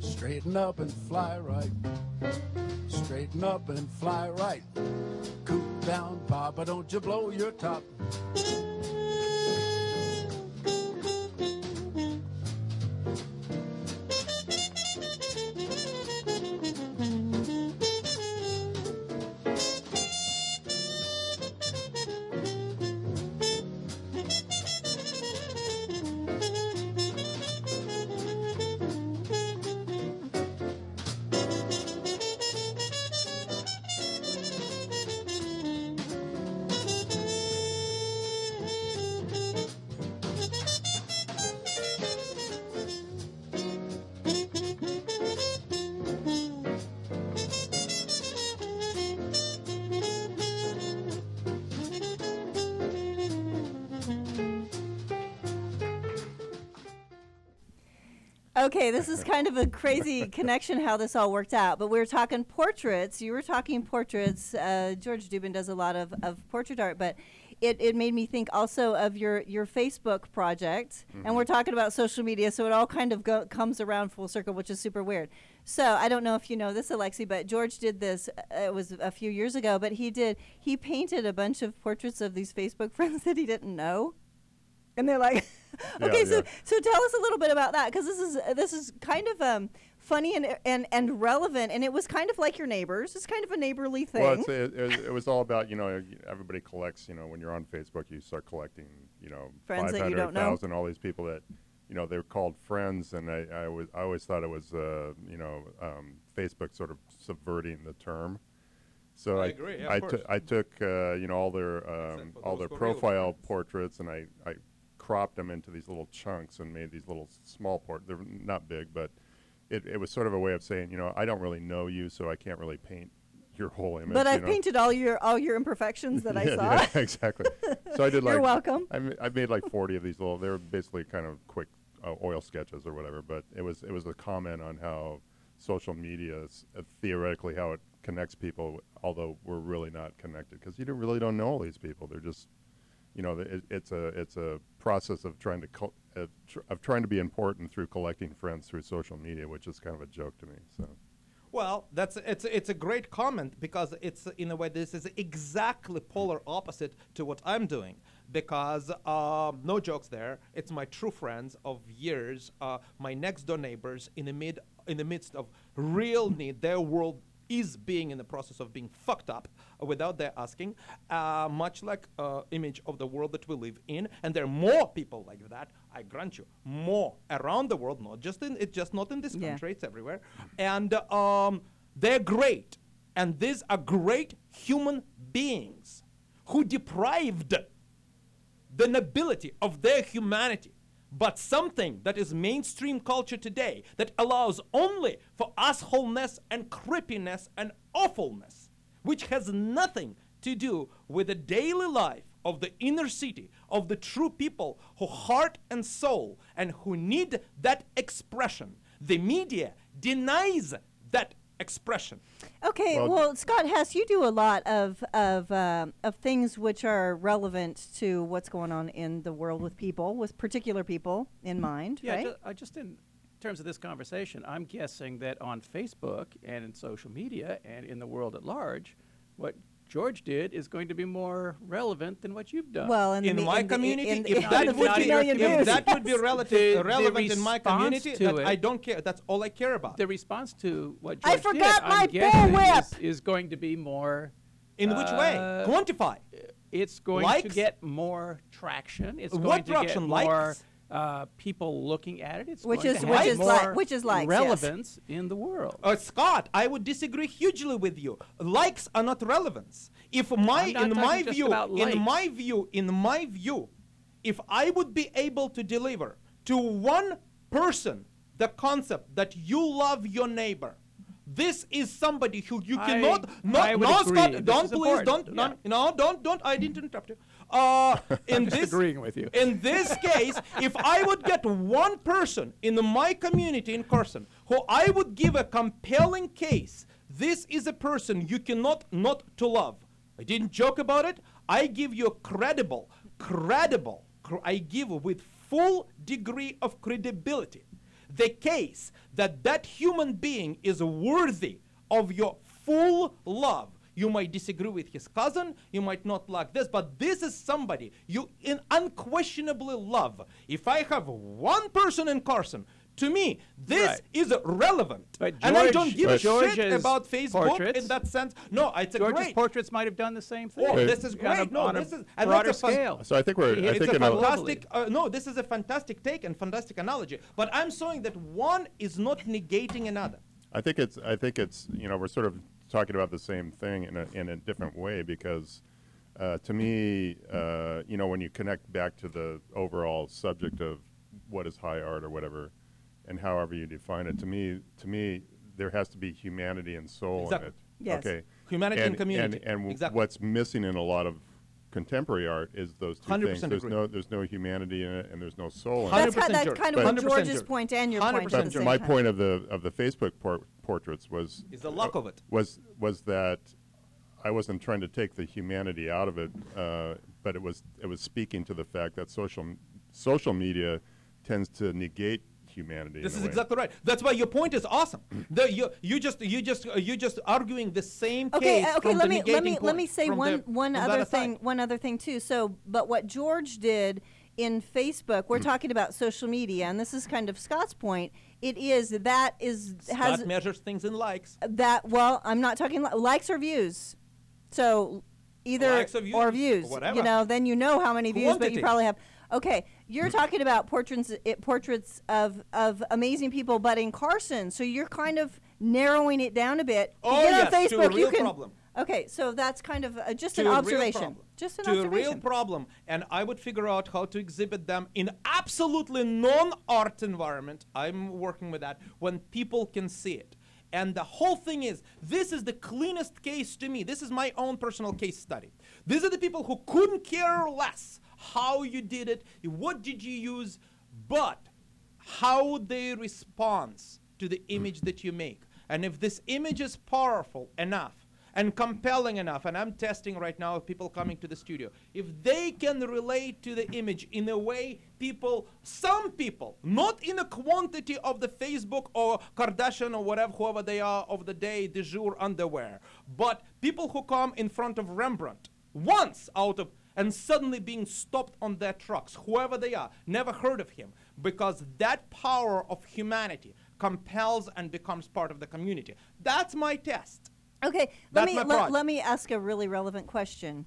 Straighten up and fly right. Straighten up and fly right. Cool down, Papa, don't you blow your top. Kind of a crazy connection how this all worked out. But we were talking portraits. You were talking portraits. Uh, Jorg Dubin does a lot of, of portrait art, but it, it made me think also of your, your Facebook project. And we're talking about social media, so it all kind of go, comes around full circle, which is super weird. So I don't know if you know this, Alexey, but Jorg did this. Uh, it was a few years ago, but he did. He painted a bunch of portraits of these Facebook friends that he didn't know, and they're like, okay, Yeah, so yeah. so tell us a little bit about that because this is uh, this is kind of um funny and and and relevant, and it was kind of like your neighbors. It's kind of a neighborly thing. Well, it's, it, it, it was all about you know everybody collects. You know, when you're on Facebook, you start collecting. You know, Friends that you don't know. 500,000, all these people that you know they're called friends, and I I, was, I always thought it was uh, you know um, Facebook sort of subverting the term. So I I agree, yeah, of I, course. took uh, you know all their um, all their who are real profile portraits, and I I cropped them into these little chunks and made these little small port. They're not big, but it, it was sort of a way of saying, you know, I don't really know you, so I can't really paint your whole image. but I know? painted all your all your imperfections that I saw. yeah, exactly. So I did like You're welcome. I, I made like 40 of these little. They were basically kind of quick uh, oil sketches or whatever. But it was it was a comment on how social media is uh, theoretically how it connects people, although we're really not connected because you don't, really don't know all these people. They're just you know, it, it's a it's a process of trying to uh, tr- of trying to be important through collecting friends through social media, which is kind of a joke to me. So Well, that's it's it's a great comment because it's in a way this is exactly polar opposite to what I'm doing because um, no jokes there. It's my true friends of years, uh, my next door neighbors in the mid in the midst of real need. Their world is being in the process of being fucked up uh, without their asking, uh, much like uh, image of the world that we live in. And there are more people like that. I grant you, more around the world, not just in it's just not in this Yeah. country. It's everywhere, and um, they're great. And these are great human beings who deprived the nobility of their humanity, but something that is mainstream culture today that allows only for assholeness and creepiness and awfulness, which has nothing to do with the daily life of the inner city, of the true people who heart and soul and who need that expression. The media denies that expression. Okay, well, Well- Scott Hess, you do a lot of of um, of things which are relevant to what's going on in the world with people, with particular people in mind, Yeah, right? ju- uh, just in terms of this conversation, I'm guessing that on Facebook and in social media and in the world at large, what Jorg did is going to be more relevant than what you've done. well, in, in me- my in the- community, in, if in that would 50 be, if views. that would be relative, The- the relevant in my community, to that it- I don't care. That's all I care about. the response to what I Jorg forgot did, my I'm guessing, bullwhip! Is, is going to be more. in which way? uh, Quantify. It's going to Likes? get more traction. It's What going to traction? get more Likes? Uh, people looking at it. It's Which going is- to which have is li- more which is likes, yes. relevance in the world. Uh, Scott, I would disagree hugely with you. Likes are not relevance. If my, I'm not in my just view, in my view, in my view, if I would be able to deliver to one person the concept that you love your neighbor, this is somebody who you I- cannot. No, I no, agree. Scott, This don't please, don't, Yeah. no, no, don't, don't. I didn't interrupt you. Uh, in this, agreeing with you. in this case, if I would get one person in my community in Carson who I would give a compelling case, this is a person you cannot not to love. I didn't joke about it. I give you a credible, credible, cr- I give with full degree of credibility the case that that human being is worthy of your full love. You might disagree with his cousin, you might not like this, but this is somebody you in unquestionably love. If I have one person in Carson, to me, this Right. is relevant. But and I don't give a but shit about Facebook portraits- in that sense. No, it's a Jorg's great. portraits might have done the same thing. Oh, this is on great. a, No, on a this is- and broader that's a fun- scale. So I think we're. I it's think a a, fantastic. Uh, no, this is a fantastic take and fantastic analogy. But I'm showing that one is not negating another. I think it's. I think it's. You know, we're sort of talking about the same thing in a in a different way because, uh, to me, uh, you know, when you connect back to the overall subject of what is high art or whatever, and however you define it, to me, to me, there has to be humanity and soul Exactly. in it. Yes. Okay. Humanity and community. And, and w- Exactly. what's missing in a lot of contemporary art is those two 100% things. There's agree. no there's no humanity in it, and there's no soul in That's, it. kind, 100% that's Jorg. kind of what Jorg's Jorg. point and your point at 100% the same my time. point of the of the Facebook por- portraits was Is the luck of it. was was that I wasn't trying to take the humanity out of it, uh, but it was it was speaking to the fact that social social media tends to negate humanity. This is exactly right. That's why your point is awesome. the, you, you just you just uh, you just arguing the same Okay, case uh, okay. from Let me let me let me say one the- one other other thing one other thing too. So, but what Jorg did in Facebook, we're talking about social media, and this is kind of Scott's point. It is that is has measures things in likes. that. Well, I'm not talking li- likes or views. So either Likes or or views, views. whatever. You know, then you know how many views, but you probably have. Okay, you're talking about portraits it, portraits of of amazing people, but in Carson, so you're kind of narrowing it down a bit. Oh, get yes, on to a Facebook, you real can. problem. Okay, so that's kind of uh, just to an a real observation. Just an to observation. a real problem, and I would figure out how to exhibit them in absolutely non-art environment. I'm working with that when people can see it. And the whole thing is, this is the cleanest case to me. This is my own personal case study. These are the people who couldn't care less how you did it, what did you use, but how they respond to the hmm. image that you make. And if this image is powerful enough and compelling enough, and I'm testing right now with people coming to the studio, if they can relate to the image in a way people, some people, not in a quantity of the Facebook or Kardashian or whatever, whoever they are of the day, de jour underwear, but people who come in front of Rembrandt once out of and suddenly being stopped on their trucks, whoever they are, never heard of him, because that power of humanity compels and becomes part of the community. That's my test. Okay, let me let, let me ask a really relevant question.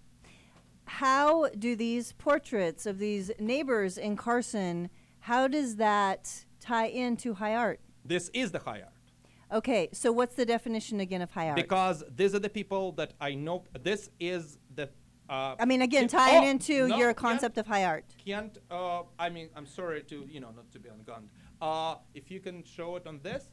How do these portraits of these neighbors in Carson? How does that tie into high art? This is the high art. Okay, so what's the definition again of high art? Because these are the people that I know. This is. Uh, I mean, again, tying oh, into no, your concept of high art. Can't. Uh, I mean, I'm sorry to you know not to be ungunned. Uh, if you can show it on this.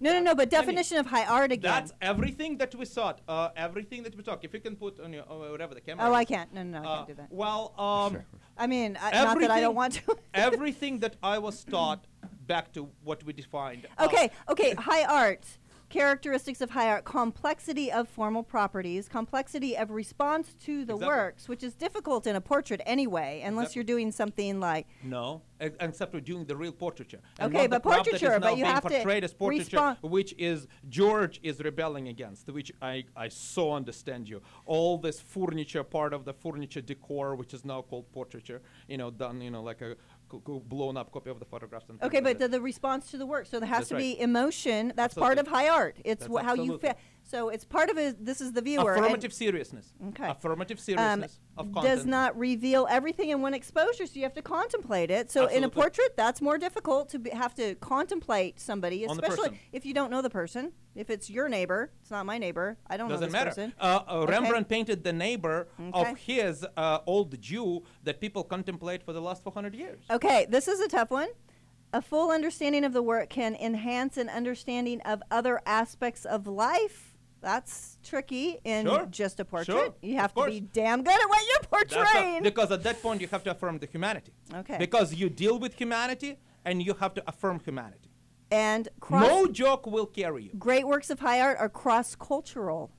No, no, no. But I mean, definition of high art again. That's everything that we saw. Uh, everything that we talk. If you can put on your uh, whatever the camera. oh, I can't. No, no, no, I Uh, can't do that. Well, um, I mean, I, not that I don't want to. everything that I was taught back to what we defined. uh, Okay, okay, high art. Characteristics of high art complexity of formal properties, complexity of response to the Exactly. works, which is difficult in a portrait anyway, unless Exactly. you're doing something like. No, ex- except we're doing the real portraiture. And Okay, but crap that is portraiture, but you have to as portraiture, which is George is rebelling against, which I, I so understand you. All this furniture, part of the furniture decor, which is now called portraiture, you know, done, you know, like a c- c- blown up copy of the photographs. And Okay, but the, the response to the work. So there has That's to right. be emotion. That's part of high art. It's wh- how you absolutely. feel. So it's part of it. This is the viewer. Affirmative seriousness. Okay. Affirmative um, seriousness of content. does not reveal everything in one exposure, so you have to contemplate it. So in a portrait, that's more difficult to be, have to contemplate somebody, especially if you don't know the person. If it's your neighbor, it's not my neighbor. I don't Doesn't know this matter. person. Uh, uh, Okay. Rembrandt painted the neighbor Okay. of his uh, old Jew that people contemplate for the last 400 years. Okay, this is a tough one. A full understanding of the work can enhance an understanding of other aspects of life. That's tricky in Sure. just a portrait. Sure. You have to be damn good at what you're That's a- portraying. because at that point you have to affirm the humanity. Okay. Because you deal with humanity and you have to affirm humanity. and cross no joke will carry you. great works of high art are cross-cultural.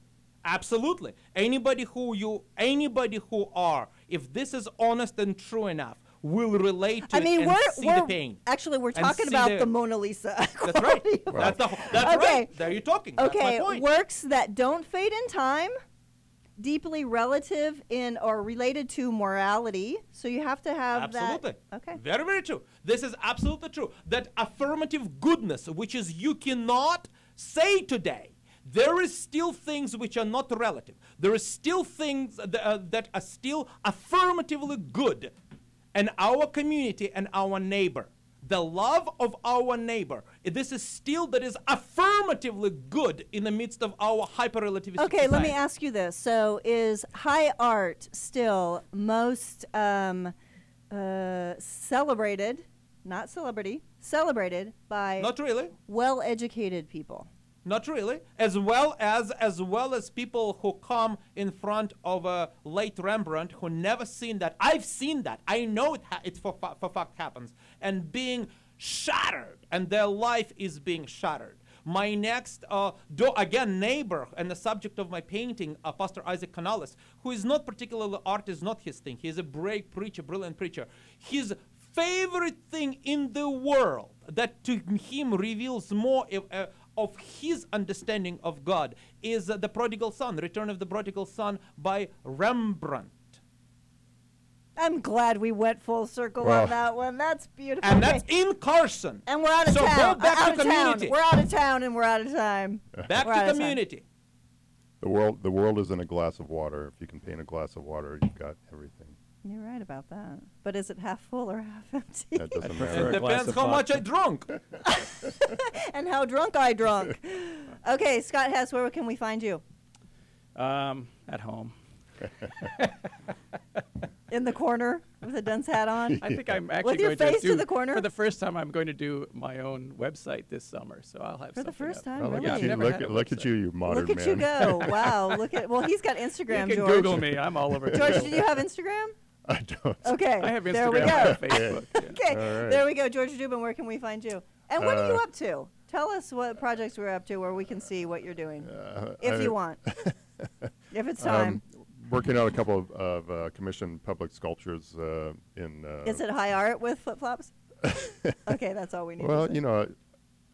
Absolutely. Anybody who you anybody who are, if this is honest and true enough, will relate to I mean, it and we're, see we're the pain. actually we're talking about the- the, Mona Lisa. That's right. That's, the, that's okay. right. There you're talking. Okay, works that don't fade in time, deeply relative in or related to morality. So you have to have Absolutely. that. Okay. Very, very true. This is absolutely true. That affirmative goodness, which is you cannot say today, there is still things which are not relative. There is still things that, uh, that are still affirmatively good. And our community and our neighbor, the love of our neighbor, this is still that is affirmatively good in the midst of our hyper relativistic Okay, let me ask you this. So, is high art still most um, uh, celebrated, not celebrity, celebrated by Not really. well educated people? Not really. As well as as well as people who come in front of a late Rembrandt who never seen that. I've seen that. I know it. Ha- it for, fa- for fact happens, and being shattered, and their life is being shattered. My next, uh, do, again, neighbor and the subject of my painting, uh, Pastor Isaac Canales, who is not particularly art, is not his thing. He is a great preacher, brilliant preacher. His favorite thing in the world that to him reveals more uh, of his understanding of God is uh, The Prodigal Son, Return of the Prodigal Son by Rembrandt. I'm glad we went full circle Well- on that one. That's beautiful. And Okay. that's in Carson. And we're out of so town. go back out to of town. community. We're out of town and we're out of time. Back We're to out of time. community. The world, the world is in a glass of water. If you can paint a glass of water, you've got everything. You're right about that. But is it half full or half empty? That doesn't matter. It depends how much I drunk. and how drunk I drunk. okay, Scott Hess, where can we find you? Um, at home. In the corner with a dunce hat on? I think I'm actually With your going face to to do the corner? for the first time. I'm going to do my own website this summer, so I'll have For the first up. time, Oh, look really? at you! never Look, at- look at you, you modern Look at you go. wow. Look at well he's got Instagram, You can Jorg. Google me. I'm all over. Jorg, do you have Instagram? I don't. Okay. I have Instagram. There we go. have Facebook. yeah. Okay, All right. there we go. Jorg Dubin, where can we find you? And what are you Uh, up to? Tell us what projects we're up to where we can see what you're doing. Uh, if I- you want. if it's time. Um, working on a couple of, of uh, commissioned public sculptures uh, in. Uh, Is it high art with flip flops? okay, that's all we need. Well, to you know,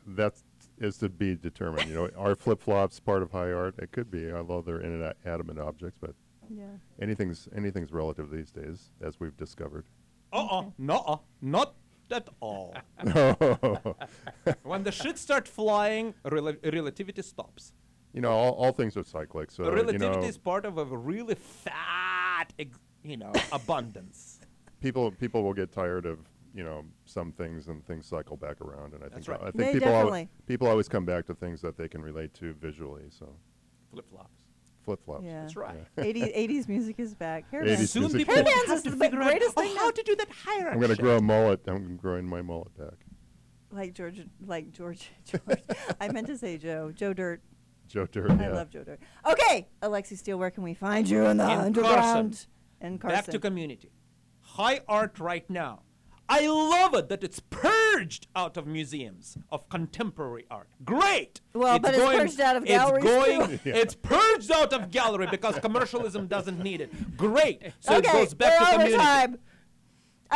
that is to be determined. You know, are flip flops part of high art? It could be, although they're inanimate objects. But Yeah. anything's anything's relative these days, as we've discovered. Uh-uh. No, not at all. when the shit starts flying, rela- relativity stops. you know, all, all things are cyclic. So relativity you know, is part of a really fat, ex- you know, abundance. people people will get tired of you know some things and things cycle back around. And I That's think right. I think They people always, people always come back to things that they can relate to visually. So Flip flops. Flip flops. Yeah. That's right. 80s, 80s music is back. Hair 80s bands. Soon music people is- will Hairbands is to the figure out greatest oh, thing how to do that hierarchy. I'm gonna grow a mullet. I'm growing my mullet back. Like Jorg, like Jorg, Jorg. I meant to say Joe. Joe Dirt. Joe Dirt. I yeah. love Joe Dirt. Okay, Alexey Steele, where can we find you in the In underground? Carson. In Carson. Back to community. High art right now. I love it that it's purged out of museums of contemporary art. Great. Well, but it's purged out of it's Going, too. It's purged out of gallery because commercialism doesn't need it. Great. So okay, it goes back we're to community. time.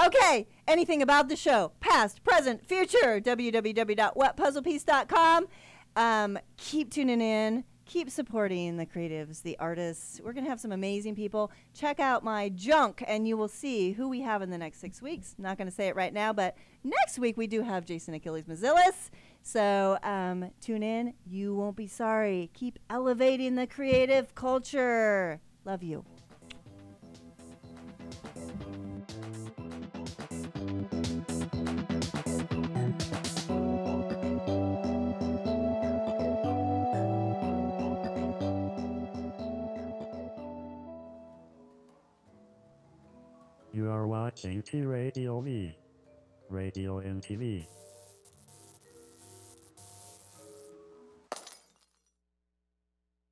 Okay, anything about the show, past, present, future, www.wetpuzzlepiece.com. Um, keep tuning in. Keep supporting the creatives, the artists. We're going to have some amazing people. Check out my junk, and you will see who we have in the next six weeks. Not going to say it right now, but next week we do have Jason Achilles Mezilis. So um, tune in. You won't be sorry. Keep elevating the creative culture. Love you. You are watching T Radio V. Radio and TV.